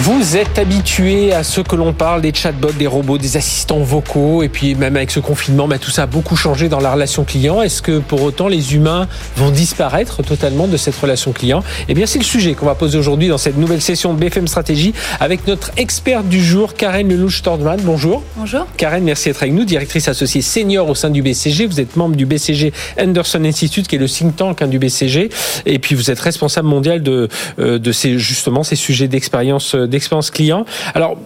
Vous êtes habitué à ce que l'on parle des chatbots, des robots, des assistants vocaux, et puis même avec ce confinement, bah, tout ça a beaucoup changé dans la relation client. Est-ce que pour autant les humains vont disparaître totalement de cette relation client? Eh bien, c'est le sujet qu'on va poser aujourd'hui dans cette nouvelle session de BFM Stratégie avec notre experte du jour, Karen Lelouch-Tordman. Bonjour. Bonjour. Karen, merci d'être avec nous, directrice associée senior au sein du BCG. Vous êtes membre du BCG Anderson Institute, qui est le think tank hein, du BCG, et puis vous êtes responsable mondial de, euh, de ces justement ces sujets d'expérience euh, d'expérience client. Alors,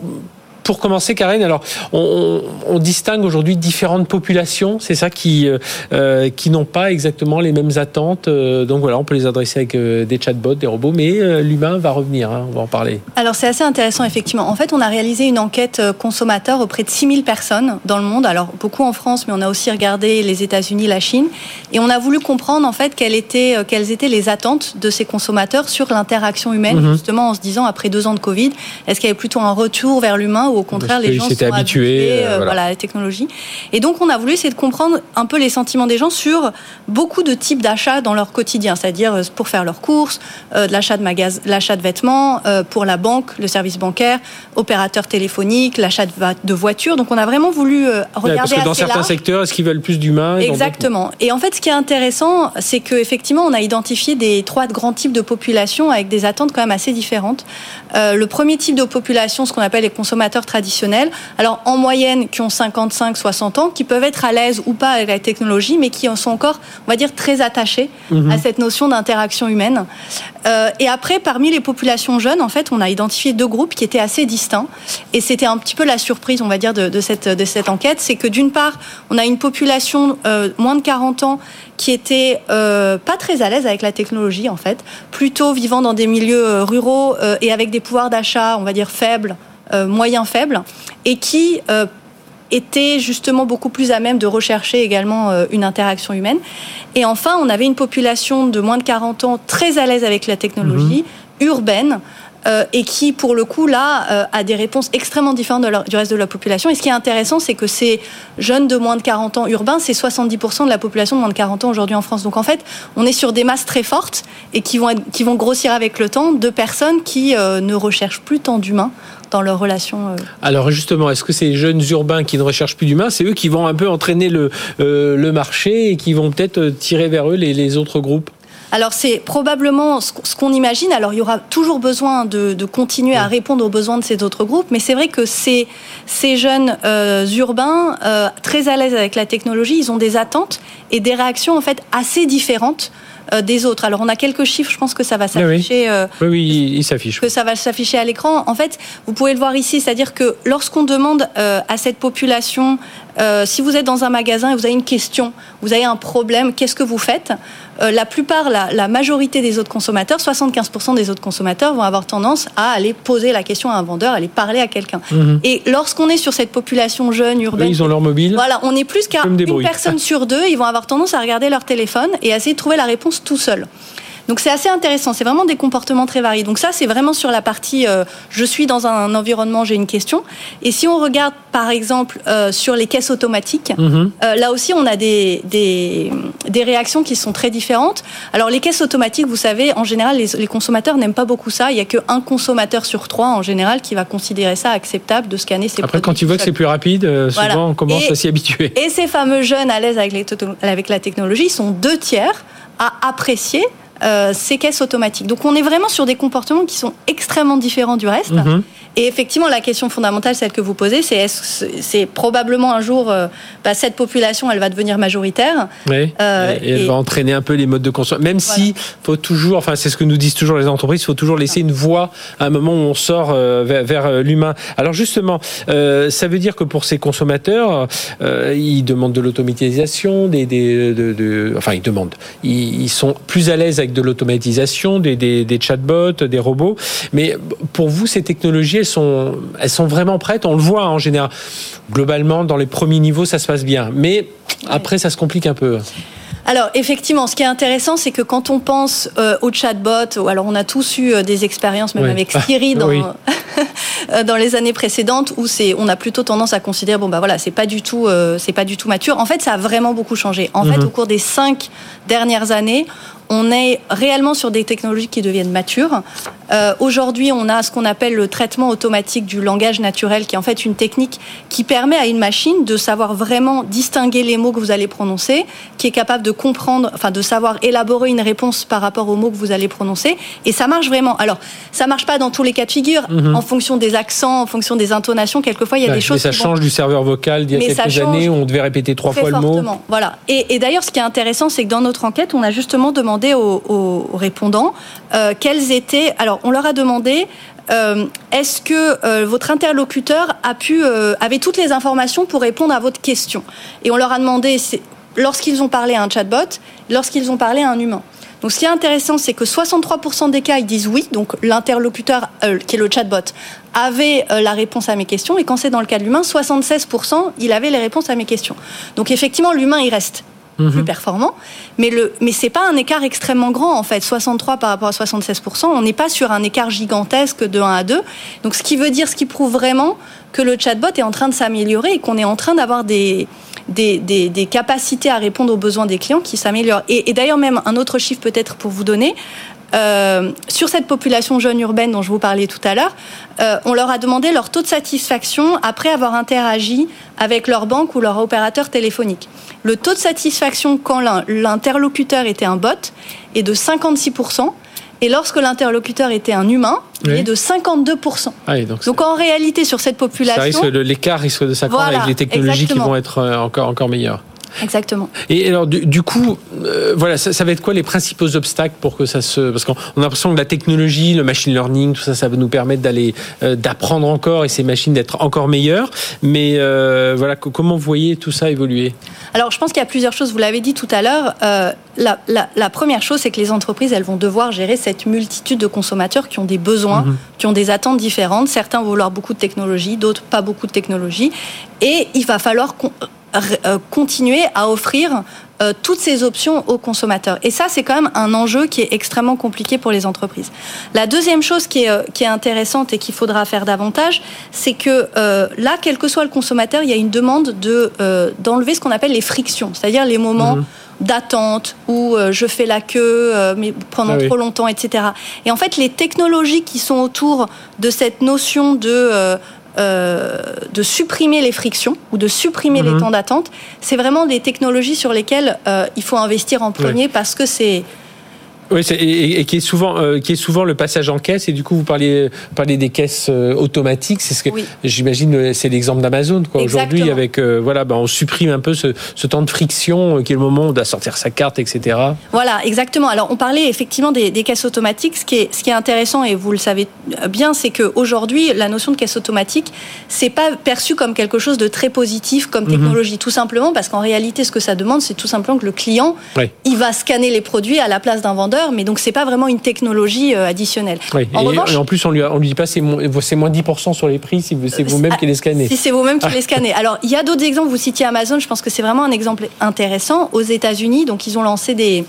pour commencer, Karen, alors on, on distingue aujourd'hui différentes populations, c'est ça qui euh, euh, qui n'ont pas exactement les mêmes attentes. Euh, donc voilà, on peut les adresser avec des chatbots, des robots, mais l'humain va revenir. Hein, on va en parler. Alors c'est assez intéressant effectivement. En fait, on a réalisé une enquête consommateur auprès de 6000 personnes dans le monde. Alors beaucoup en France, mais on a aussi regardé les États-Unis, la Chine, et on a voulu comprendre en fait quelles étaient quelles étaient les attentes de ces consommateurs sur l'interaction humaine, Mhm. justement en se disant après deux ans de Covid, est-ce qu'il y avait plutôt un retour vers l'humain ou au contraire Parce les gens sont habitués, habitués, euh, euh, voilà. voilà. à la technologie. Et donc on a voulu essayer de comprendre un peu les sentiments des gens sur beaucoup de types d'achats dans leur quotidien, c'est-à-dire euh, pour faire leurs courses, euh, de l'achat de magas, l'achat de vêtements, euh, pour la banque, le service bancaire, opérateur téléphonique, l'achat de, de voitures. Donc on a vraiment voulu regarder parce que dans assez certains large. secteurs, est-ce qu'ils veulent plus d'humains Exactement. Et en fait, ce qui est intéressant, c'est qu'effectivement, on a identifié des trois grands types de populations avec des attentes quand même assez différentes. Le premier type de population, ce qu'on appelle les consommateurs traditionnels, alors en moyenne, qui ont 55-60 ans, qui peuvent être à l'aise ou pas avec la technologie, mais qui en sont encore, on va dire, très attachés Mhm. à cette notion d'interaction humaine. Euh, et après, parmi les populations jeunes, en fait, on a identifié deux groupes qui étaient assez distincts. Et c'était un petit peu la surprise, on va dire, de, de cette, de cette enquête. C'est que d'une part, on a une population euh, moins de 40 ans qui était euh, pas très à l'aise avec la technologie, en fait, plutôt vivant dans des milieux ruraux et avec des pouvoirs d'achat, on va dire, faibles, euh, moyens faibles, et qui euh, étaient justement beaucoup plus à même de rechercher également euh, une interaction humaine. Et enfin, on avait une population de moins de 40 ans très à l'aise avec la technologie, urbaine, euh, et qui, pour le coup, là, euh, a des réponses extrêmement différentes du reste de la population. Et ce qui est intéressant, c'est que ces jeunes de moins de 40 ans urbains, c'est 70% de la population de moins de 40 ans aujourd'hui en France. Donc en fait, on est sur des masses très fortes et qui vont, qui vont grossir avec le temps de personnes qui euh, ne recherchent plus tant d'humains dans leurs relations. Alors justement, est-ce que ces jeunes urbains qui ne recherchent plus d'humains, c'est eux qui vont un peu entraîner le, marché et qui vont peut-être tirer vers eux les autres groupes? Alors c'est probablement ce qu'on- imagine. Alors il y aura toujours besoin de, de continuer à répondre aux besoins de ces autres groupes, mais c'est vrai que ces, ces jeunes euh, urbains, euh, très à l'aise avec la technologie, ils ont des attentes et des réactions en fait assez différentes des autres. Alors on a quelques chiffres, je pense que ça va Ah oui. s'afficher. euh, Oui, oui, il, s'affiche. que ça va s'afficher à l'écran. En fait, vous pouvez le voir ici, c'est-à-dire que lorsqu'on demande euh, à cette population, euh, si vous êtes dans un magasin et vous avez une question, vous avez un problème, qu'est-ce que vous faites? Euh, La plupart, la, la majorité des autres consommateurs, 75% des autres consommateurs vont avoir tendance à aller poser la question à un vendeur, aller parler à quelqu'un. Mhm. Et lorsqu'on est sur cette population jeune, urbaine, ils ont leur mobile. voilà, on est plus qu'à une personne sur deux, ils vont avoir tendance à regarder leur téléphone et à essayer de trouver la réponse tout seul. Donc c'est assez intéressant, c'est vraiment des comportements très variés. Donc ça c'est vraiment sur la partie euh, je suis dans un environnement, j'ai une question. Et si on regarde par exemple euh, sur les caisses automatiques, Mhm. euh, là aussi on a des, des, des réactions qui sont très différentes. Alors les caisses automatiques, vous savez, en général les, les consommateurs n'aiment pas beaucoup ça. Il n'y a qu'un consommateur sur trois en général qui va considérer ça acceptable de scanner ses Après, quand ils voient que c'est plus rapide, souvent Voilà. on commence Et- à s'y habituer. Et ces fameux jeunes à l'aise avec, avec la technologie ils sont deux tiers à apprécier euh, ces caisses automatiques. Donc on est vraiment sur des comportements qui sont extrêmement différents du reste. Mhm. Et effectivement, la question fondamentale, celle que vous posez, c'est est-ce que c'est probablement un jour, euh, bah, cette population, elle va devenir majoritaire. Oui. Euh, et elle et- va entraîner un peu les modes de consommation. Même si faut toujours, enfin c'est ce que nous disent toujours les entreprises, il faut toujours laisser une voie à un moment où on sort euh, vers, vers, l'humain. Alors justement, euh, ça veut dire que pour ces consommateurs, ils demandent de l'automatisation, des, des de, de- enfin ils demandent, ils, ils sont plus à l'aise avec de l'automatisation, des, des, des chatbots, des robots. Mais pour vous, ces technologies, elles sont, elles sont vraiment prêtes. On le voit en général. Globalement, dans les premiers niveaux, ça se passe bien. Mais après, ça se complique un peu. Alors effectivement, ce qui est intéressant, c'est que quand on pense euh, au chatbot, ou alors on a tous eu euh, des expériences même Oui. avec Siri dans, Oui. euh, dans les années précédentes, où c'est, on a plutôt tendance à considérer bon bah voilà, c'est pas du tout, euh, c'est pas du tout mature. En fait, ça a vraiment beaucoup changé. En fait, Mhm. au cours des cinq dernières années, on est réellement sur des technologies qui deviennent matures. Euh, Aujourd'hui, on a ce qu'on appelle le traitement automatique du langage naturel, qui est en fait une technique qui permet à une machine de savoir vraiment distinguer les mots que vous allez prononcer, qui est capable de comprendre, enfin de savoir élaborer une réponse par rapport aux mots que vous allez prononcer. Et ça marche vraiment. Alors, ça marche pas dans tous les cas de figure, en fonction des accents, en fonction des intonations. Quelquefois, il y a Ouais, des choses mais ça vont- change du serveur vocal d'il y a Mais quelques années où on devait répéter trois fois le mot. fortement, Voilà. Et, et d'ailleurs, ce qui est intéressant, c'est que dans notre enquête, on a justement demandé aux, répondants euh, quels étaient. Alors, on leur a demandé. euh, Est-ce que euh, votre interlocuteur a pu euh, avait toutes les informations pour répondre à votre question Et on leur a demandé lorsqu'ils ont parlé à un chatbot, lorsqu'ils ont parlé à un humain. Donc, ce qui est intéressant, c'est que 63% des cas, ils disent oui. Donc, l'interlocuteur, euh, qui est le chatbot, avait euh, la réponse à mes questions. Et quand c'est dans le cas de l'humain, 76%, il avait les réponses à mes questions. Donc, effectivement, l'humain, il reste plus performant, mais le mais c'est pas un écart extrêmement grand en fait, 63 par rapport à 76% on n'est pas sur un écart gigantesque de 1 à 2. Donc ce qui veut dire ce qui prouve vraiment que le chatbot est en train de s'améliorer et qu'on est en train d'avoir des des, capacités à répondre aux besoins des clients qui s'améliorent. Et, d'ailleurs même un autre chiffre peut-être pour vous donner, euh, sur cette population jeune urbaine dont je vous parlais tout à l'heure, euh, on leur a demandé leur taux de satisfaction après avoir interagi avec leur banque ou leur opérateur téléphonique. Le taux de satisfaction quand l'in- l'interlocuteur était un bot est de 56%, et lorsque l'interlocuteur était un humain, il est de 52%. Ah oui, donc, Donc en réalité, sur cette population... l'écart risque de s'accroître Voilà, avec les technologies exactement. qui vont être euh, encore, encore meilleures. Exactement. Et alors, du, du coup, euh, voilà, ça, ça va être quoi les principaux obstacles pour que ça se. Parce qu'on on a l'impression que la technologie, le machine learning, tout ça, ça va nous permettre d'aller, euh, d'apprendre encore et ces machines d'être encore meilleures. Mais euh, voilà, co- comment vous voyez tout ça évoluer? Alors, je pense qu'il y a plusieurs choses. Vous l'avez dit tout à l'heure. Euh, la, la- la première chose, c'est que les entreprises, elles vont devoir gérer cette multitude de consommateurs qui ont des besoins, qui ont des attentes différentes. Certains vont vouloir beaucoup de technologie, d'autres pas beaucoup de technologie. Et il va falloir continuer à offrir euh, toutes ces options aux consommateurs. Et ça, c'est quand même un enjeu qui est extrêmement compliqué pour les entreprises. La deuxième chose qui est, euh, qui est intéressante et qu'il faudra faire davantage, c'est que euh, là, quel que soit le consommateur, il y a une demande de euh, d'enlever ce qu'on appelle les frictions, c'est-à-dire les moments d'attente où euh, je fais la queue euh, mais pendant Ah oui. trop longtemps, etc. Et en fait, les technologies qui sont autour de cette notion de euh, de supprimer les frictions ou de supprimer Mhm. les temps d'attente, c'est vraiment des technologies sur lesquelles euh, il faut investir en premier parce que c'est Oui, et, et qui est souvent, euh, qui est souvent le passage en caisse. Et du coup, vous parliez, vous parliez des caisses euh, automatiques. C'est ce que Oui. j'imagine, euh, c'est l'exemple d'Amazon, quoi. Aujourd'hui, avec euh, voilà, ben, on supprime un peu ce, ce temps de friction qui est le moment où on doit sortir sa carte, etc. Voilà, exactement. Alors, on parlait effectivement des, des caisses automatiques. Ce qui, est, ce qui est intéressant, et vous le savez bien, c'est qu'aujourd'hui, la notion de caisse automatique, c'est pas perçu comme quelque chose de très positif comme Mhm. technologie. Tout simplement parce qu'en réalité, ce que ça demande, c'est tout simplement que le client, Oui. il va scanner les produits à la place d'un vendeur, mais donc c'est pas vraiment une technologie euh, additionnelle. Oui. En et, revanche, et en plus, on lui, a- on lui dit pas c'est moins, c'est moins 10% sur les prix si c'est vous-même Ah, qui les scannez. Si c'est vous-même qui les scannez. Alors, il y a d'autres exemples. Vous citiez Amazon. Je pense que c'est vraiment un exemple intéressant. Aux États-Unis, donc, ils ont lancé des,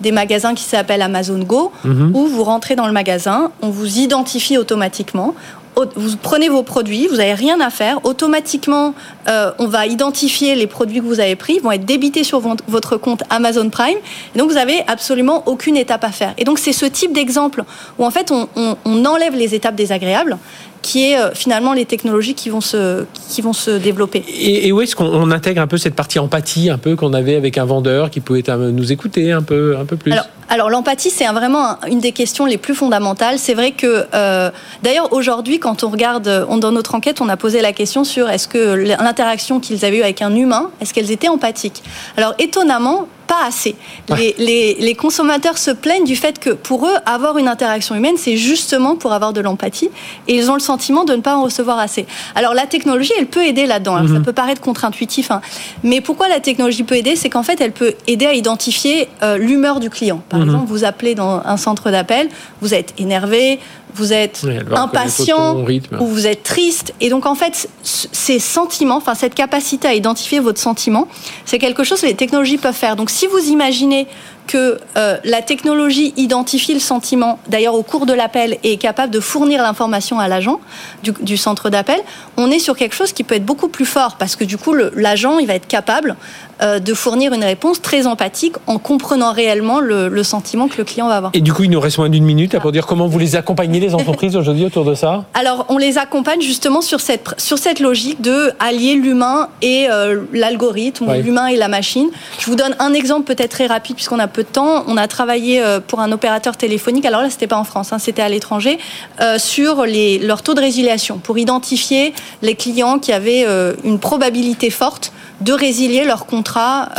des magasins qui s'appellent Amazon Go, Mhm. où vous rentrez dans le magasin, on vous identifie automatiquement. Vous prenez vos produits, vous n'avez rien à faire. Automatiquement, euh, on va identifier les produits que vous avez pris, vont être débités sur vo- votre compte Amazon Prime. Donc, vous avez absolument aucune étape à faire. Et donc, c'est ce type d'exemple où, en fait, on enlève les étapes désagréables, qui est euh, finalement les technologies qui vont se, qui vont se développer. Et, et où est-ce qu'on on intègre un peu cette partie empathie, un peu qu'on avait avec un vendeur qui pouvait nous écouter un peu, un peu plus? Alors, alors l'empathie, c'est vraiment un- une des questions les plus fondamentales. C'est vrai que, euh, d'ailleurs, aujourd'hui, quand on regarde, on- dans notre enquête, on a posé la question sur est-ce que l'interaction qu'ils avaient eue avec un humain, est-ce qu'elles étaient empathiques? Alors, étonnamment, pas assez. Les, les- les consommateurs se plaignent du fait que pour eux, avoir une interaction humaine, c'est justement pour avoir de l'empathie. Et ils ont le sentiment de ne pas en recevoir assez. Alors la technologie, elle peut aider là-dedans. Alors, Ça peut paraître contre-intuitif. hein. Mais pourquoi la technologie peut aider? C'est qu'en fait, elle peut aider à identifier euh, l'humeur du client. Par exemple, vous appelez dans un centre d'appel, vous êtes énervé, vous êtes impatient ou vous êtes triste. Et donc en fait, ces sentiments, enfin cette capacité à identifier votre sentiment, c'est quelque chose que les technologies peuvent faire. Donc si vous imaginez que euh, la technologie identifie le sentiment, d'ailleurs au cours de l'appel, et est capable de fournir l'information à l'agent du, centre d'appel, on est sur quelque chose qui peut être beaucoup plus fort, parce que du coup, l'agent, il va être capable euh, de fournir une réponse très empathique en comprenant réellement le, sentiment que le client va avoir. Et du coup, il nous reste moins d'une minute pour dire comment vous les accompagnez, les entreprises, aujourd'hui, autour de ça? Alors, on les accompagne justement sur cette, sur cette logique de allier l'humain et euh, l'algorithme, l'humain et la machine. Je vous donne un exemple peut-être très rapide, puisqu'on a peu temps. On a travaillé euh, pour un opérateur téléphonique, alors là, c'était pas en France, hein, c'était à l'étranger, euh, sur les, leur taux de résiliation pour identifier les clients qui avaient euh, une probabilité forte de résilier leur contrat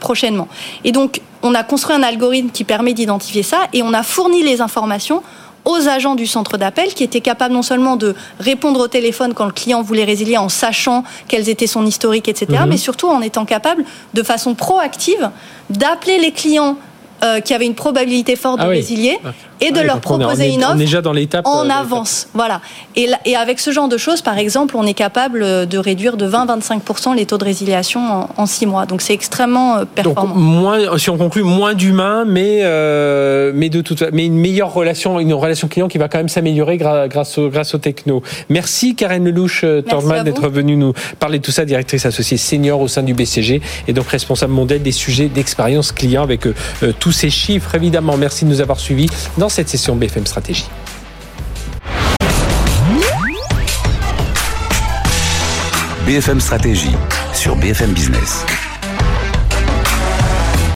prochainement. Et donc, on a construit un algorithme qui permet d'identifier ça et on a fourni les informations aux agents du centre d'appel qui étaient capables non seulement de répondre au téléphone quand le client voulait résilier en sachant quels étaient son historique, etc., mhm. mais surtout en étant capable de façon proactive d'appeler les clients euh, qui avaient une probabilité forte de ah résilier et de leur proposer une offre déjà dans en euh, avance. Voilà. Et, et, avec ce genre de choses, par exemple, on est capable de réduire de 20-25% les taux de résiliation en, 6 mois. Donc c'est extrêmement euh, performant. Donc, moins, si on conclut, moins d'humains, mais, euh, mais, de toute, mais une meilleure relation, une relation client qui va quand même s'améliorer grâce, au, grâce au techno. Merci Karen Lelouch Tordman d'être venue nous parler de tout ça, directrice associée senior au sein du BCG et donc responsable mondial des sujets d'expérience client avec tous ces chiffres évidemment. Merci de nous avoir suivis cette session BFM Stratégie. BFM Stratégie sur BFM Business.